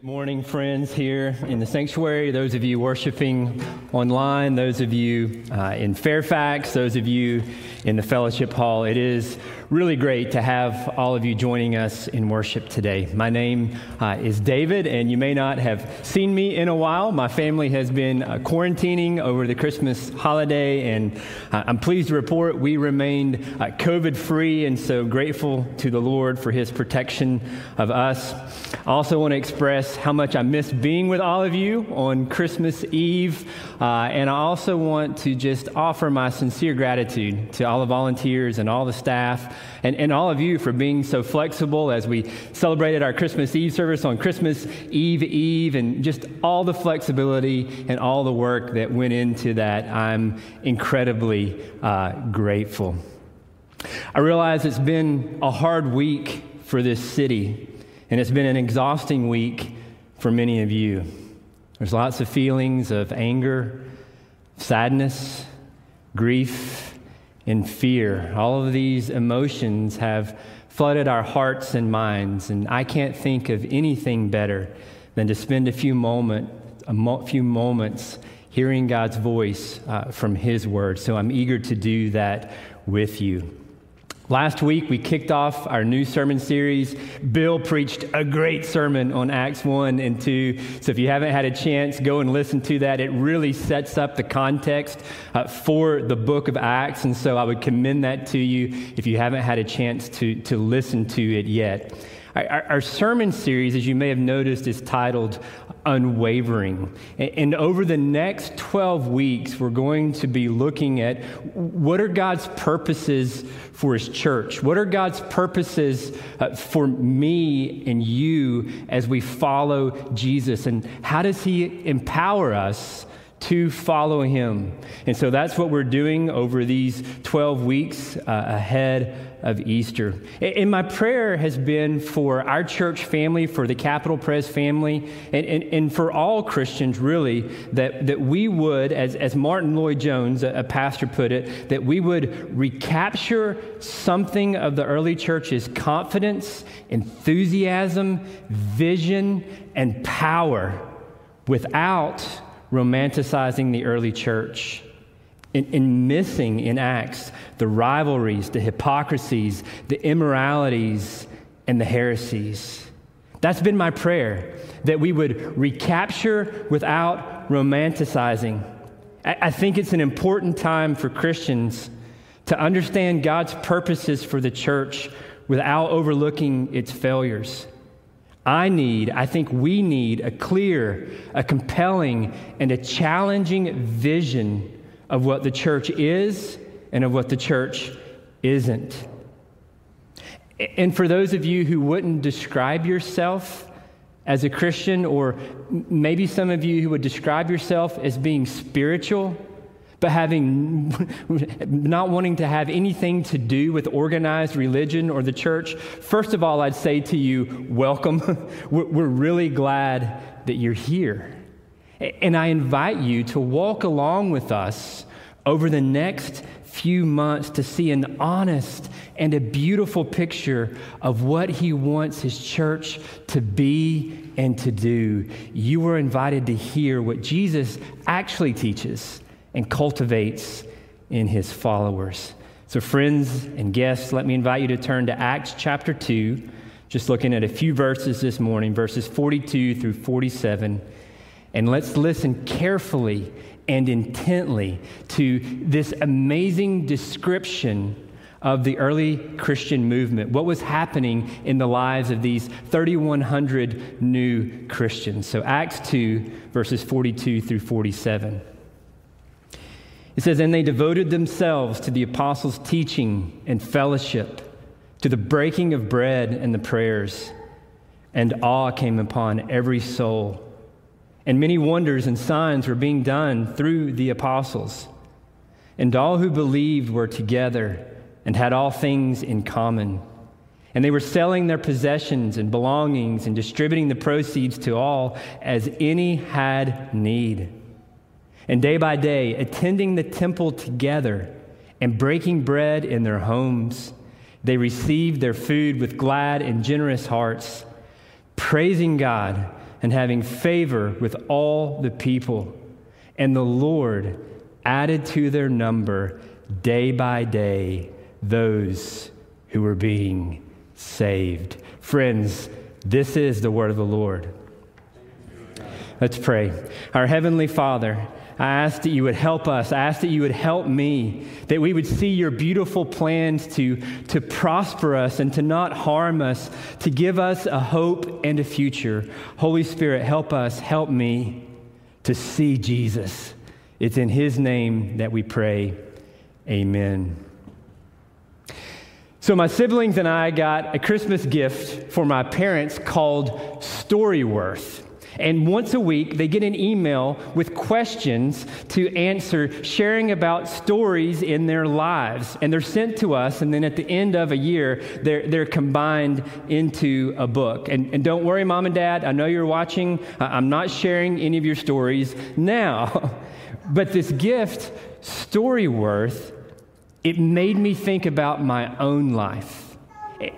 Morning, friends, here in the sanctuary, those of you worshiping online, those of you uh, in Fairfax, those of you in the fellowship hall. It is really great to have all of you joining us in worship today. My name uh, is David, and you may not have seen me in a while. My family has been uh, quarantining over the Christmas holiday, and uh, I'm pleased to report we remained uh, COVID free, and so grateful to the Lord for his protection of us. I also want to express how much I miss being with all of you on Christmas Eve, uh, and I also want to just offer my sincere gratitude to all the volunteers and all the staff and, and all of you for being so flexible as we celebrated our Christmas Eve service on Christmas Eve Eve and just all the flexibility and all the work that went into that. I'm incredibly uh, grateful. I realize it's been a hard week for this city, and it's been an exhausting week for many of you. There's lots of feelings of anger, sadness, grief, in fear. All of these emotions have flooded our hearts and minds, and I can't think of anything better than to spend a few, moment, a mo- few moments hearing God's voice uh, from His Word. So I'm eager to do that with you. Last week, we kicked off our new sermon series. Bill preached a great sermon on Acts 1 and 2. So if you haven't had a chance, go and listen to that. It really sets up the context uh, for the book of Acts. And so I would commend that to you if you haven't had a chance to, to listen to it yet. Our, sermon series, as you may have noticed, is titled Unwavering. And, and over the next 12 weeks, we're going to be looking at what are God's purposes for His church? What are God's purposes uh, for me and you as we follow Jesus? And how does He empower us to follow him. And so that's what we're doing over these 12 weeks uh, ahead of Easter. And my prayer has been for our church family, for the Capital Pres family, and, and, and for all Christians, really, that, that we would, as, as Martyn Lloyd-Jones, a, a pastor, put it, that we would recapture something of the early church's confidence, enthusiasm, vision, and power without romanticizing the early church in, missing in Acts the rivalries, the hypocrisies, the immoralities, and the heresies. That's been my prayer, that we would recapture without romanticizing. I, I think it's an important time for Christians to understand God's purposes for the church without overlooking its failures. I need, I think we need a clear, a compelling, and a challenging vision of what the church is and of what the church isn't. And for those of you who wouldn't describe yourself as a Christian, or maybe some of you who would describe yourself as being spiritual, but having not wanting to have anything to do with organized religion or the church, first of all, I'd say to you, welcome. We're really glad that you're here. And I invite you to walk along with us over the next few months to see an honest and a beautiful picture of what he wants his church to be and to do. You were invited to hear what Jesus actually teaches and cultivates in his followers. So, friends and guests, let me invite you to turn to Acts chapter 2, just looking at a few verses this morning, verses 42 through 47. And let's listen carefully and intently to this amazing description of the early Christian movement, what was happening in the lives of these 3,100 new Christians. So, Acts 2, verses 42 through 47. It says, And they devoted themselves to the apostles' teaching and fellowship, to the breaking of bread and the prayers, and awe came upon every soul. And many wonders and signs were being done through the apostles. And all who believed were together and had all things in common. And they were selling their possessions and belongings and distributing the proceeds to all as any had need. And day by day, attending the temple together and breaking bread in their homes, they received their food with glad and generous hearts, praising God and having favor with all the people. And the Lord added to their number day by day those who were being saved. Friends, this is the word of the Lord. Let's pray. Our Heavenly Father, I ask that you would help us. I ask that you would help me, that we would see your beautiful plans to, to prosper us and to not harm us, to give us a hope and a future. Holy Spirit, help us, help me to see Jesus. It's in his name that we pray. Amen. So, my siblings and I got a Christmas gift for my parents called Storyworth. And once a week, they get an email with questions to answer, sharing about stories in their lives. And they're sent to us, and then at the end of a year, they're, they're combined into a book. And, and don't worry, mom and dad, I know you're watching. I'm not sharing any of your stories now. but this gift, Storyworth, it made me think about my own life.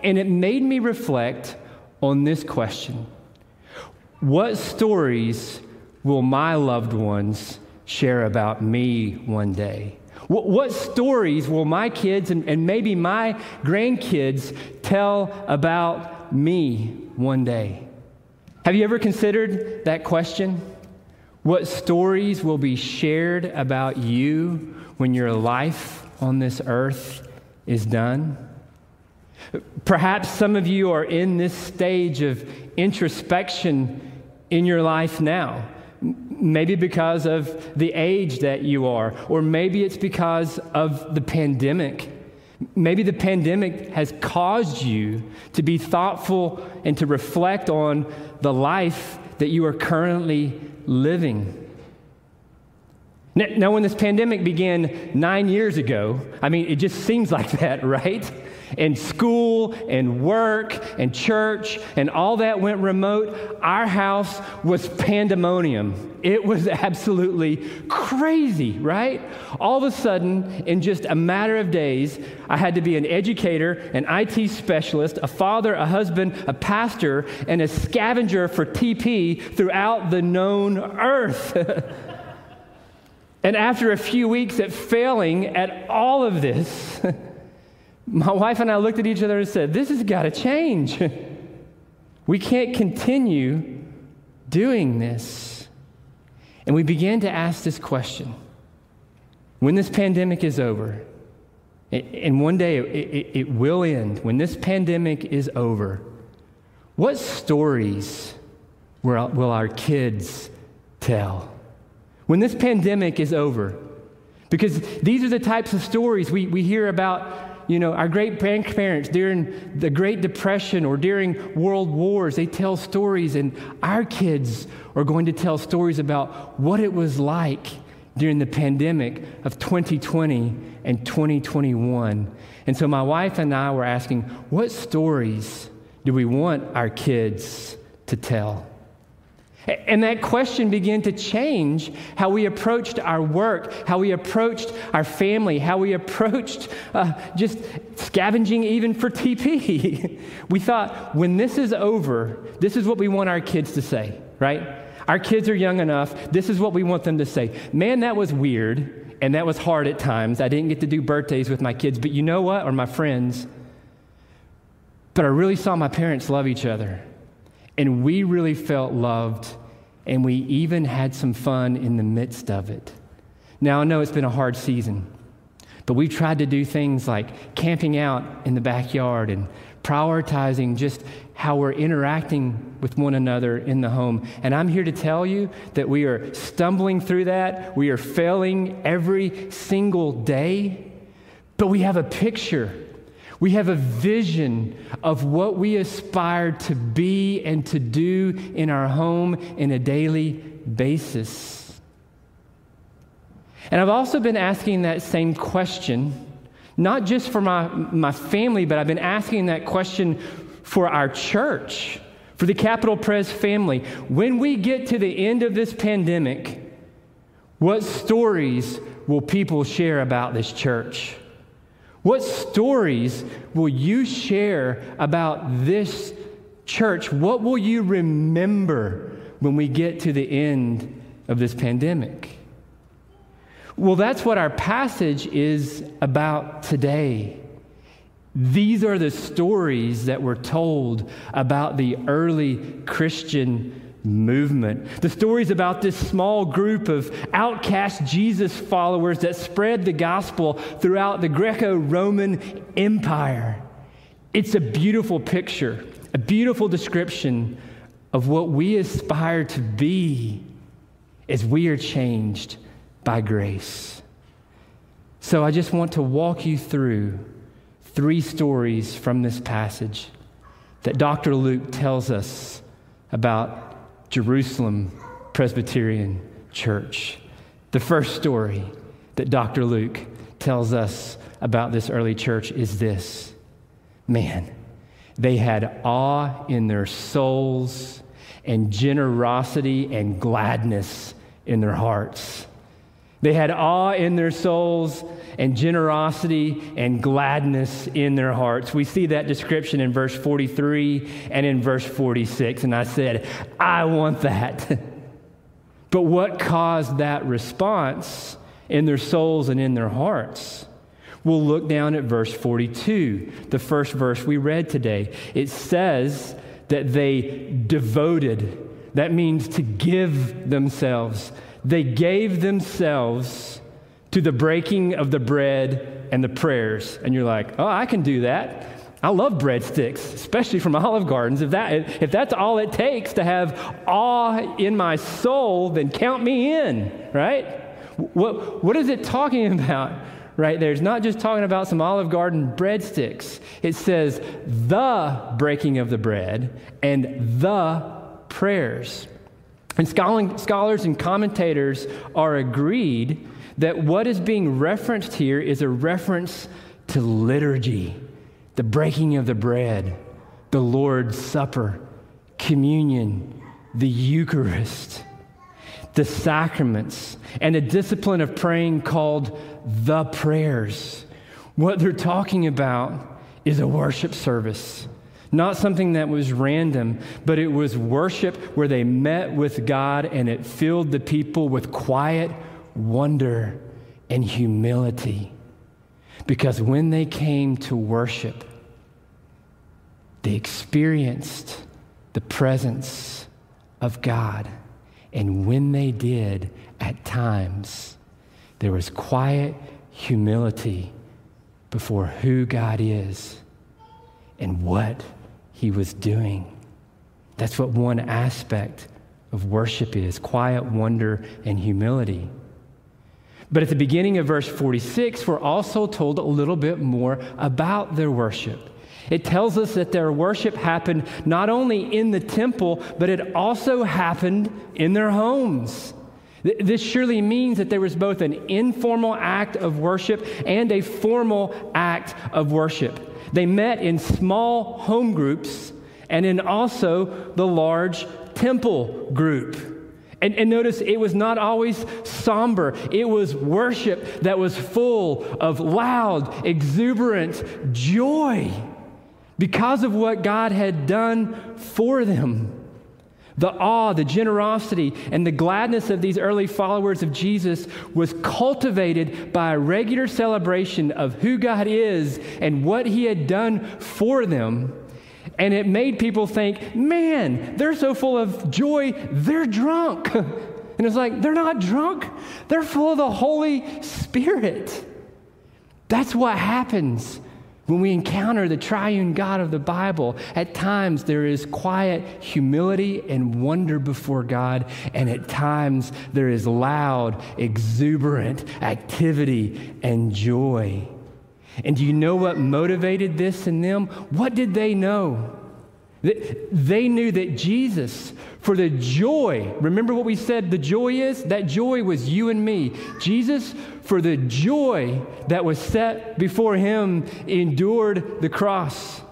And it made me reflect on this question what stories will my loved ones share about me one day? What, what stories will my kids and, and maybe my grandkids tell about me one day? Have you ever considered that question? What stories will be shared about you when your life on this earth is done? Perhaps some of you are in this stage of introspection in your life now. Maybe because of the age that you are, or maybe it's because of the pandemic. Maybe the pandemic has caused you to be thoughtful and to reflect on the life that you are currently living. Now, when this pandemic began nine years ago, I mean, it just seems like that, right? And school and work and church and all that went remote, our house was pandemonium. It was absolutely crazy, right? All of a sudden, in just a matter of days, I had to be an educator, an IT specialist, a father, a husband, a pastor, and a scavenger for TP throughout the known earth. and after a few weeks at failing at all of this, my wife and I looked at each other and said, This has got to change. we can't continue doing this. And we began to ask this question when this pandemic is over, and one day it, it, will end, when this pandemic is over, what stories will our kids tell? When this pandemic is over, because these are the types of stories we, we hear about you know, our great grandparents during the Great Depression or during world wars, they tell stories, and our kids are going to tell stories about what it was like during the pandemic of 2020 and 2021. And so my wife and I were asking, what stories do we want our kids to tell? And that question began to change how we approached our work, how we approached our family, how we approached uh, just scavenging even for TP. we thought, when this is over, this is what we want our kids to say, right? Our kids are young enough. This is what we want them to say. Man, that was weird, and that was hard at times. I didn't get to do birthdays with my kids, but you know what? Or my friends. But I really saw my parents love each other. And we really felt loved, and we even had some fun in the midst of it. Now, I know it's been a hard season, but we've tried to do things like camping out in the backyard and prioritizing just how we're interacting with one another in the home. And I'm here to tell you that we are stumbling through that. We are failing every single day, but we have a picture we have a vision of what we aspire to be and to do in our home in a daily basis. And I've also been asking that same question, not just for my, my family, but I've been asking that question for our church, for the Capital Pres family. When we get to the end of this pandemic, what stories will people share about this church? What stories will you share about this church? What will you remember when we get to the end of this pandemic? Well, that's what our passage is about today. These are the stories that were told about the early Christian movement. The stories about this small group of outcast Jesus followers that spread the gospel throughout the Greco Roman Empire. It's a beautiful picture, a beautiful description of what we aspire to be as we are changed by grace. So I just want to walk you through three stories from this passage that Dr. Luke tells us about Jerusalem Presbyterian Church. The first story that Dr. Luke tells us about this early church is this man, they had awe in their souls and generosity and gladness in their hearts. They had awe in their souls and generosity and gladness in their hearts. We see that description in verse 43 and in verse 46. And I said, I want that. but what caused that response in their souls and in their hearts? We'll look down at verse 42, the first verse we read today. It says that they devoted, that means to give themselves they gave themselves to the breaking of the bread and the prayers. And you're like, oh, I can do that. I love breadsticks, especially from Olive Gardens. If, that, if that's all it takes to have awe in my soul, then count me in, right? What, what is it talking about right there? It's not just talking about some Olive Garden breadsticks. It says the breaking of the bread and the prayers. And scholars and commentators are agreed that what is being referenced here is a reference to liturgy, the breaking of the bread, the Lord's Supper, communion, the Eucharist, the sacraments, and a discipline of praying called the prayers. What they're talking about is a worship service not something that was random, but it was worship where they met with God and it filled the people with quiet wonder and humility. Because when they came to worship, they experienced the presence of God. And when they did, at times, there was quiet humility before who God is and what he was doing. That's what one aspect of worship is quiet wonder and humility. But at the beginning of verse 46, we're also told a little bit more about their worship. It tells us that their worship happened not only in the temple, but it also happened in their homes. This surely means that there was both an informal act of worship and a formal act of worship. They met in small home groups and in also the large temple group. And, and, notice it was not always somber. It was worship that was full of loud, exuberant joy because of what God had done for them. The awe, the generosity, and the gladness of these early followers of Jesus was cultivated by a regular celebration of who God is and what He had done for them. And it made people think, man, they're so full of joy, they're drunk. And it's like, they're not drunk, they're full of the Holy Spirit. That's what happens when we encounter the triune God of the Bible, at times there is quiet humility and wonder before God, and at times there is loud, exuberant activity and joy. And do you know what motivated this in them? What did they know? They knew that Jesus, for the joy, remember what we said the joy is? That joy was you and me. Jesus, for the joy that was set before him, endured the cross.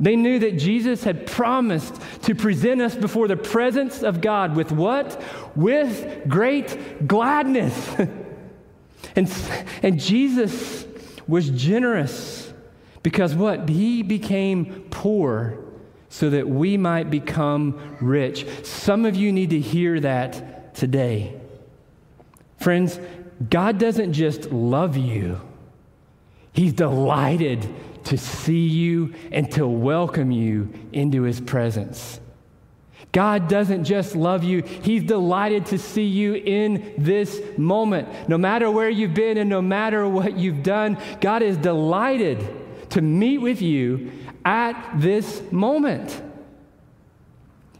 They knew that Jesus had promised to present us before the presence of God with what? With great gladness. and, and Jesus was generous because what? He became poor so that we might become rich. Some of you need to hear that today. Friends, God doesn't just love you, He's delighted to see you and to welcome you into His presence. God doesn't just love you, He's delighted to see you in this moment. No matter where you've been and no matter what you've done, God is delighted to meet with you at this moment.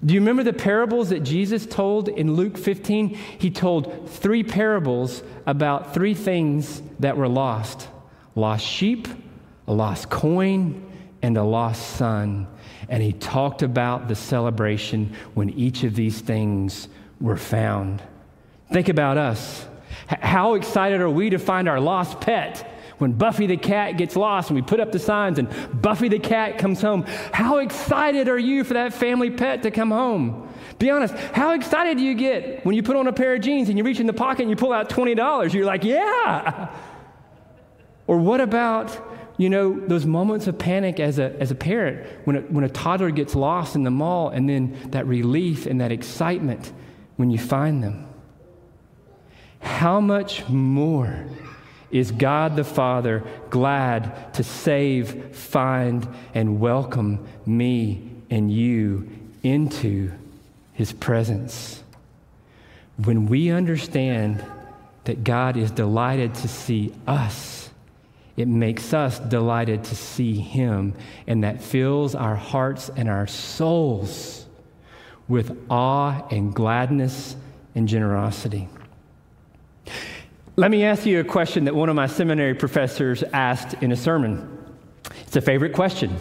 Do you remember the parables that Jesus told in Luke 15? He told three parables about three things that were lost lost sheep, a lost coin, and a lost son. And he talked about the celebration when each of these things were found. Think about us. How excited are we to find our lost pet? When Buffy the cat gets lost and we put up the signs and Buffy the cat comes home, how excited are you for that family pet to come home? Be honest, how excited do you get when you put on a pair of jeans and you reach in the pocket and you pull out $20? You're like, yeah. Or what about, you know, those moments of panic as a, as a parent when a, when a toddler gets lost in the mall and then that relief and that excitement when you find them? How much more is God the Father glad to save, find, and welcome me and you into his presence. When we understand that God is delighted to see us, it makes us delighted to see him, and that fills our hearts and our souls with awe and gladness and generosity. Let me ask you a question that one of my seminary professors asked in a sermon. It's a favorite question.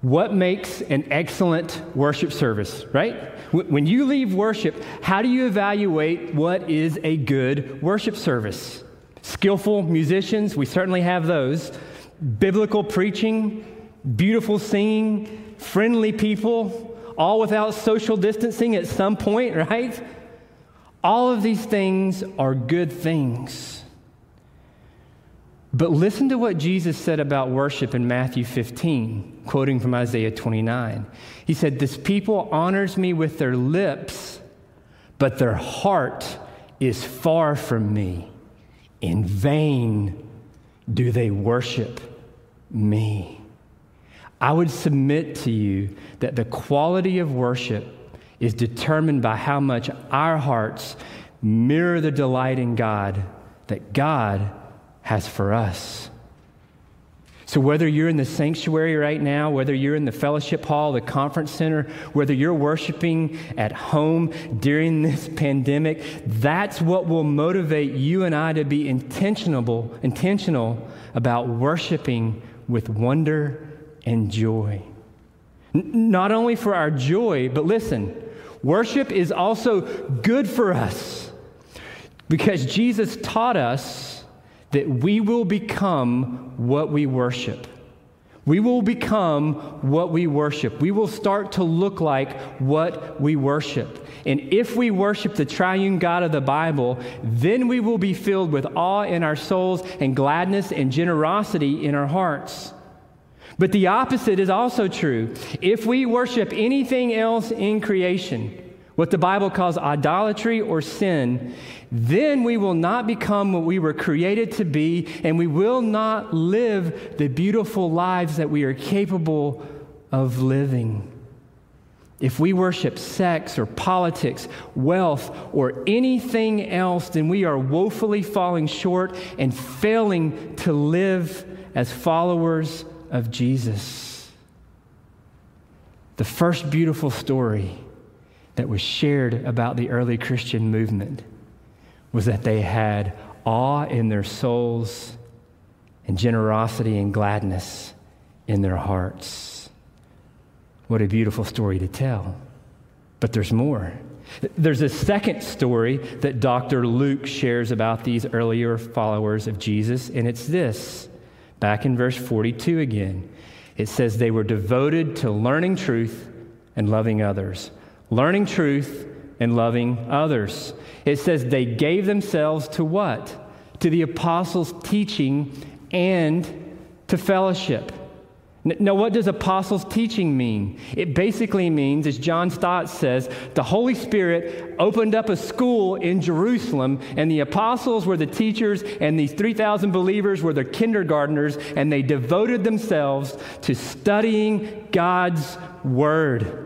What makes an excellent worship service, right? When you leave worship, how do you evaluate what is a good worship service? Skillful musicians, we certainly have those. Biblical preaching, beautiful singing, friendly people, all without social distancing at some point, right? All of these things are good things. But listen to what Jesus said about worship in Matthew 15, quoting from Isaiah 29. He said, This people honors me with their lips, but their heart is far from me. In vain do they worship me. I would submit to you that the quality of worship is determined by how much our hearts mirror the delight in God that God has for us. So, whether you're in the sanctuary right now, whether you're in the fellowship hall, the conference center, whether you're worshiping at home during this pandemic, that's what will motivate you and I to be intentional, intentional about worshiping with wonder and joy. N- not only for our joy, but listen, Worship is also good for us because Jesus taught us that we will become what we worship. We will become what we worship. We will start to look like what we worship. And if we worship the triune God of the Bible, then we will be filled with awe in our souls and gladness and generosity in our hearts. But the opposite is also true. If we worship anything else in creation, what the Bible calls idolatry or sin, then we will not become what we were created to be, and we will not live the beautiful lives that we are capable of living. If we worship sex or politics, wealth, or anything else, then we are woefully falling short and failing to live as followers of Jesus. The first beautiful story that was shared about the early Christian movement was that they had awe in their souls and generosity and gladness in their hearts. What a beautiful story to tell. But there's more. There's a second story that Dr. Luke shares about these earlier followers of Jesus, and it's this Back in verse 42 again, it says they were devoted to learning truth and loving others. Learning truth and loving others. It says they gave themselves to what? To the apostles' teaching and to fellowship. Now, what does apostles' teaching mean? It basically means, as John Stott says, the Holy Spirit opened up a school in Jerusalem, and the apostles were the teachers, and these 3,000 believers were the kindergartners, and they devoted themselves to studying God's Word.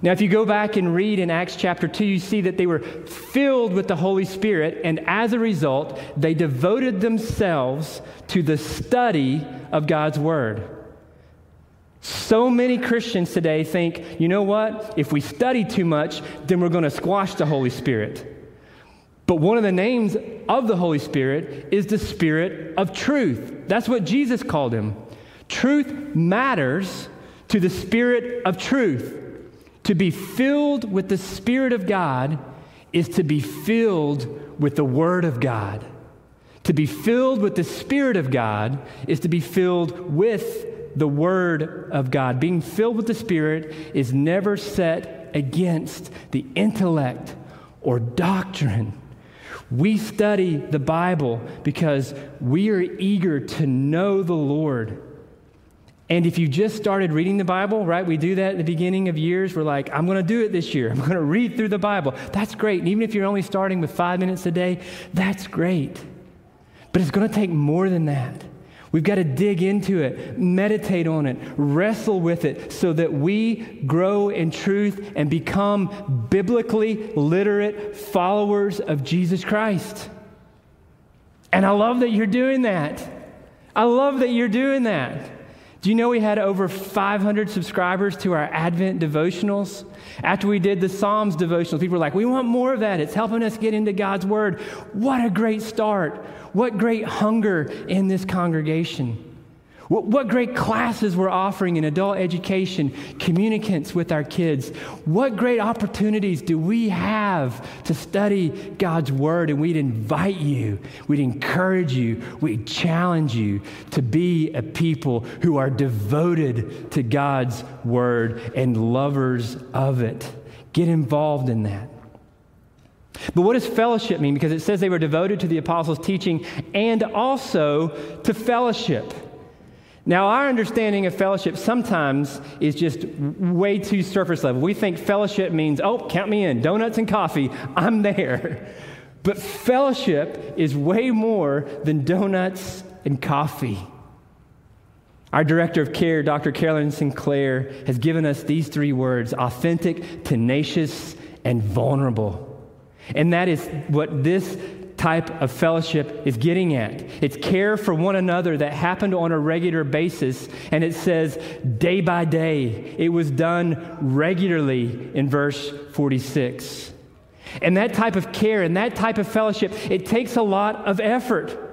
Now, if you go back and read in Acts chapter 2, you see that they were filled with the Holy Spirit, and as a result, they devoted themselves to the study of God's Word. So many Christians today think, you know what? If we study too much, then we're going to squash the Holy Spirit. But one of the names of the Holy Spirit is the Spirit of truth. That's what Jesus called him. Truth matters to the Spirit of truth. To be filled with the Spirit of God is to be filled with the Word of God. To be filled with the Spirit of God is to be filled with the Word of God. Being filled with the Spirit is never set against the intellect or doctrine. We study the Bible because we are eager to know the Lord. And if you just started reading the Bible, right, we do that at the beginning of years. We're like, I'm going to do it this year. I'm going to read through the Bible. That's great. And even if you're only starting with five minutes a day, that's great. But it's going to take more than that. We've got to dig into it, meditate on it, wrestle with it so that we grow in truth and become biblically literate followers of Jesus Christ. And I love that you're doing that. I love that you're doing that. Do you know we had over 500 subscribers to our Advent devotionals? After we did the Psalms devotionals, people were like, we want more of that. It's helping us get into God's Word. What a great start. What great hunger in this congregation. What, what great classes we're offering in adult education, communicants with our kids. What great opportunities do we have to study God's Word? And we'd invite you, we'd encourage you, we'd challenge you to be a people who are devoted to God's Word and lovers of it. Get involved in that. But what does fellowship mean? Because it says they were devoted to the apostles' teaching and also to fellowship. Now, our understanding of fellowship sometimes is just way too surface level. We think fellowship means, oh, count me in, donuts and coffee, I'm there. But fellowship is way more than donuts and coffee. Our director of care, Dr. Carolyn Sinclair, has given us these three words authentic, tenacious, and vulnerable. And that is what this type of fellowship is getting at. It's care for one another that happened on a regular basis, and it says day by day. It was done regularly in verse 46. And that type of care and that type of fellowship, it takes a lot of effort.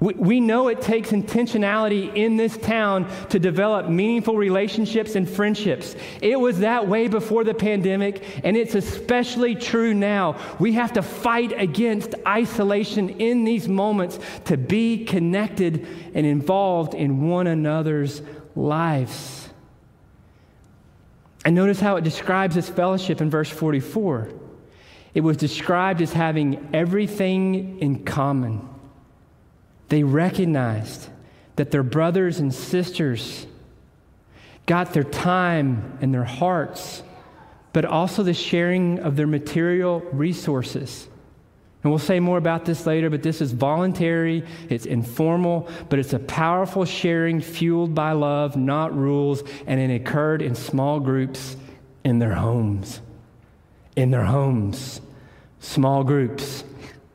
We, we know it takes intentionality in this town to develop meaningful relationships and friendships. It was that way before the pandemic, and it's especially true now. We have to fight against isolation in these moments to be connected and involved in one another's lives. And notice how it describes this fellowship in verse 44. It was described as having everything in common. They recognized that their brothers and sisters got their time and their hearts, but also the sharing of their material resources. And we'll say more about this later, but this is voluntary, it's informal, but it's a powerful sharing fueled by love, not rules, and it occurred in small groups in their homes. In their homes. Small groups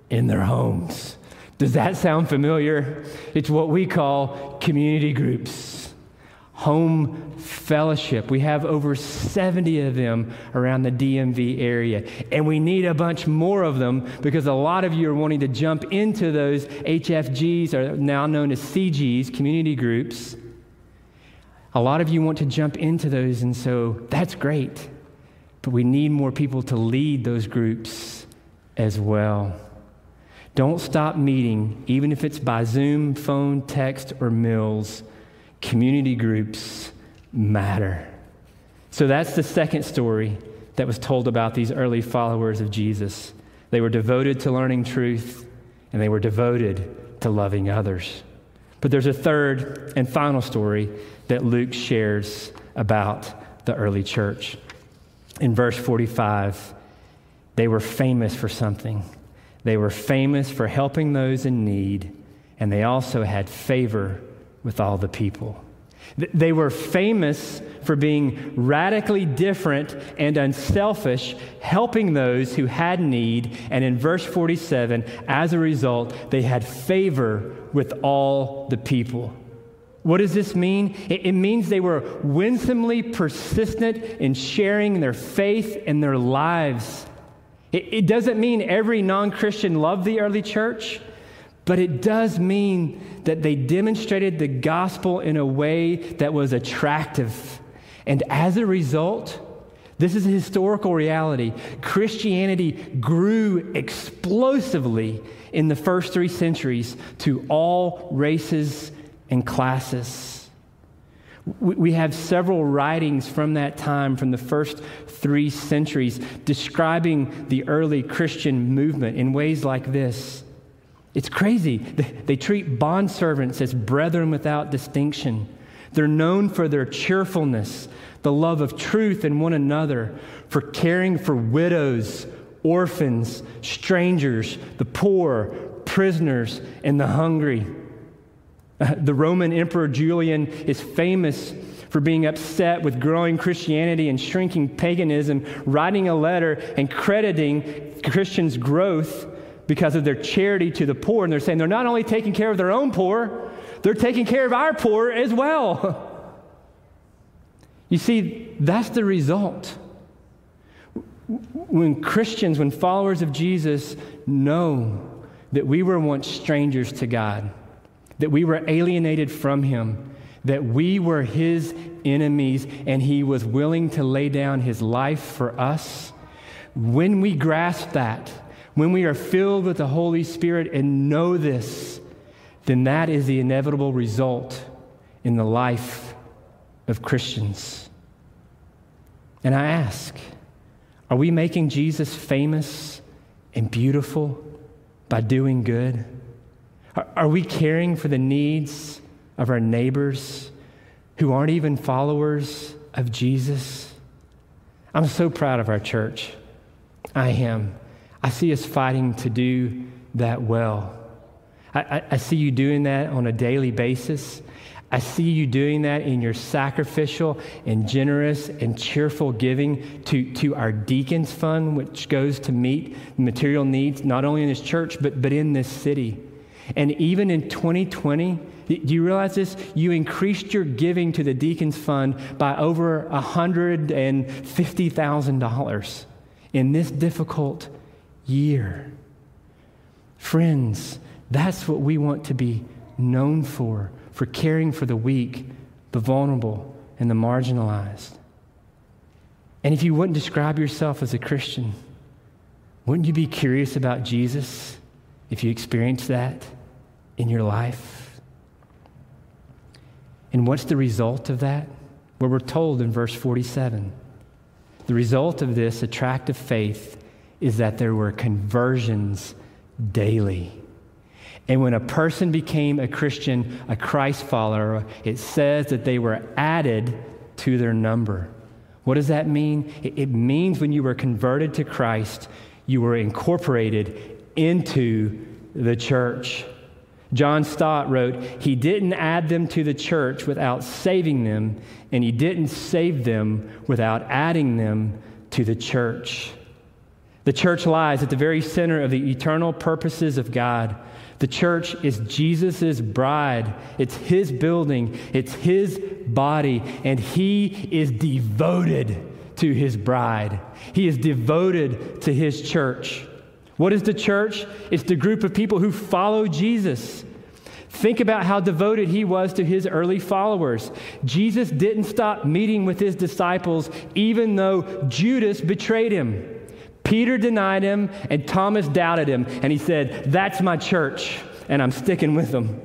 in their homes. Does that sound familiar? It's what we call community groups, home fellowship. We have over 70 of them around the DMV area, and we need a bunch more of them because a lot of you are wanting to jump into those HFGs, or now known as CGs, community groups. A lot of you want to jump into those, and so that's great. But we need more people to lead those groups as well. Don't stop meeting, even if it's by Zoom, phone, text, or meals. Community groups matter. So that's the second story that was told about these early followers of Jesus. They were devoted to learning truth, and they were devoted to loving others. But there's a third and final story that Luke shares about the early church. In verse 45, they were famous for something. They were famous for helping those in need, and they also had favor with all the people. They were famous for being radically different and unselfish, helping those who had need. And in verse 47, as a result, they had favor with all the people. What does this mean? It, means they were winsomely persistent in sharing their faith and their lives. It, it doesn't mean every non Christian loved the early church. But it does mean that they demonstrated the gospel in a way that was attractive. And as a result, this is a historical reality. Christianity grew explosively in the first three centuries to all races and classes. We have several writings from that time, from the first three centuries, describing the early Christian movement in ways like this. It's crazy. They, treat bondservants as brethren without distinction. They're known for their cheerfulness, the love of truth in one another, for caring for widows, orphans, strangers, the poor, prisoners, and the hungry. The Roman Emperor Julian is famous for being upset with growing Christianity and shrinking paganism, writing a letter and crediting Christians' growth because of their charity to the poor. And they're saying they're not only taking care of their own poor, they're taking care of our poor as well. You see, that's the result. When Christians, when followers of Jesus know that we were once strangers to God, that we were alienated from Him, that we were His enemies, and He was willing to lay down His life for us, when we grasp that, when we are filled with the Holy Spirit and know this, then that is the inevitable result in the life of Christians. And I ask, are we making Jesus famous and beautiful by doing good? Are, we caring for the needs of our neighbors who aren't even followers of Jesus? I'm so proud of our church. I am. I see us fighting to do that well. I, I, I, see you doing that on a daily basis. I see you doing that in your sacrificial and generous and cheerful giving to, to our deacons fund, which goes to meet material needs not only in this church, but, but in this city. And even in 2020, do you realize this? You increased your giving to the deacons fund by over $150,000 in this difficult year. Friends, that's what we want to be known for, for caring for the weak, the vulnerable, and the marginalized. And if you wouldn't describe yourself as a Christian, wouldn't you be curious about Jesus if you experienced that in your life? And what's the result of that? Well, we're told in verse 47 the result of this attractive faith is that there were conversions daily. And when a person became a Christian, a Christ follower, it says that they were added to their number. What does that mean? It, means when you were converted to Christ, you were incorporated into the church. John Stott wrote, He didn't add them to the church without saving them, and He didn't save them without adding them to the church. The church lies at the very center of the eternal purposes of God. The church is Jesus' bride. It's his building, it's his body, and he is devoted to his bride. He is devoted to his church. What is the church? It's the group of people who follow Jesus. Think about how devoted he was to his early followers. Jesus didn't stop meeting with his disciples even though Judas betrayed him. Peter denied him, and Thomas doubted him, and he said, That's my church, and I'm sticking with them.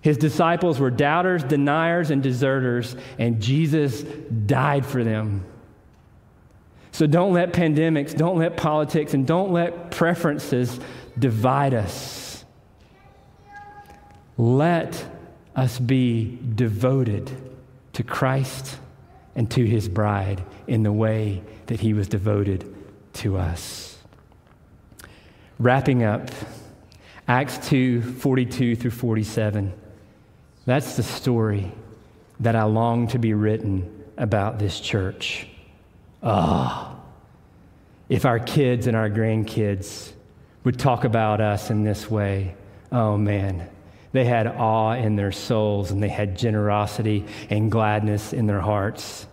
His disciples were doubters, deniers, and deserters, and Jesus died for them. So don't let pandemics, don't let politics, and don't let preferences divide us. let us be devoted to Christ and to his bride in the way that he was devoted to us. Wrapping up, Acts 2 42 through 47. That's the story that I long to be written about this church. Ah, oh, if our kids and our grandkids would talk about us in this way, oh man, they had awe in their souls and they had generosity and gladness in their hearts.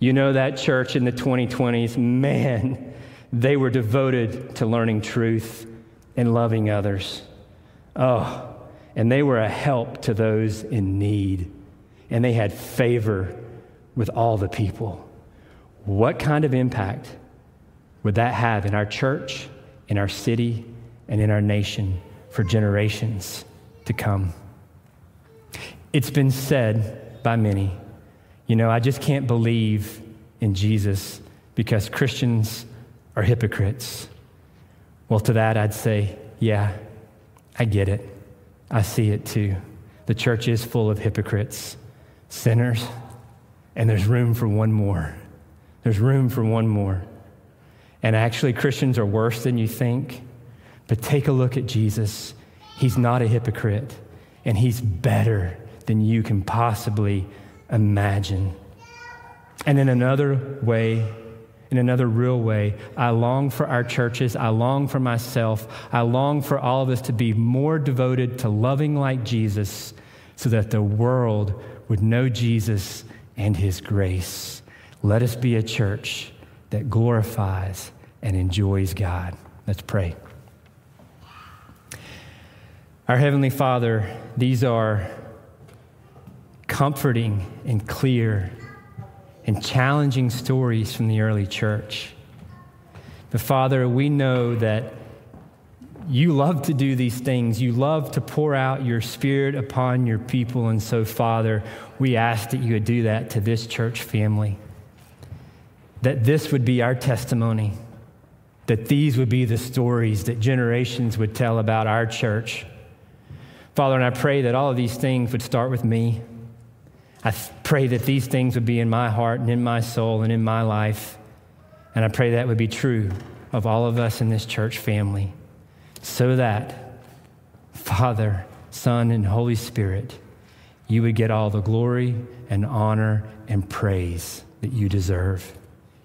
You know that church in the 2020s, man, they were devoted to learning truth and loving others. Oh, and they were a help to those in need. And they had favor with all the people. What kind of impact would that have in our church, in our city, and in our nation for generations to come? It's been said by many, you know, I just can't believe in Jesus because Christians are hypocrites. Well, to that, I'd say, yeah, I get it. I see it too. The church is full of hypocrites, sinners, and there's room for one more. There's room for one more. And actually, Christians are worse than you think. But take a look at Jesus. He's not a hypocrite, and he's better than you can possibly imagine. And in another way, in another real way. I long for our churches. I long for myself. I long for all of us to be more devoted to loving like Jesus so that the world would know Jesus and his grace. Let us be a church that glorifies and enjoys God. Let's pray. Our Heavenly Father, these are comforting and clear and challenging stories from the early church. But Father, we know that you love to do these things. You love to pour out your spirit upon your people. And so, Father, we ask that you would do that to this church family. That this would be our testimony. That these would be the stories that generations would tell about our church. Father, and I pray that all of these things would start with me. I pray that these things would be in my heart and in my soul and in my life. And I pray that would be true of all of us in this church family so that, Father, Son, and Holy Spirit, you would get all the glory and honor and praise that you deserve.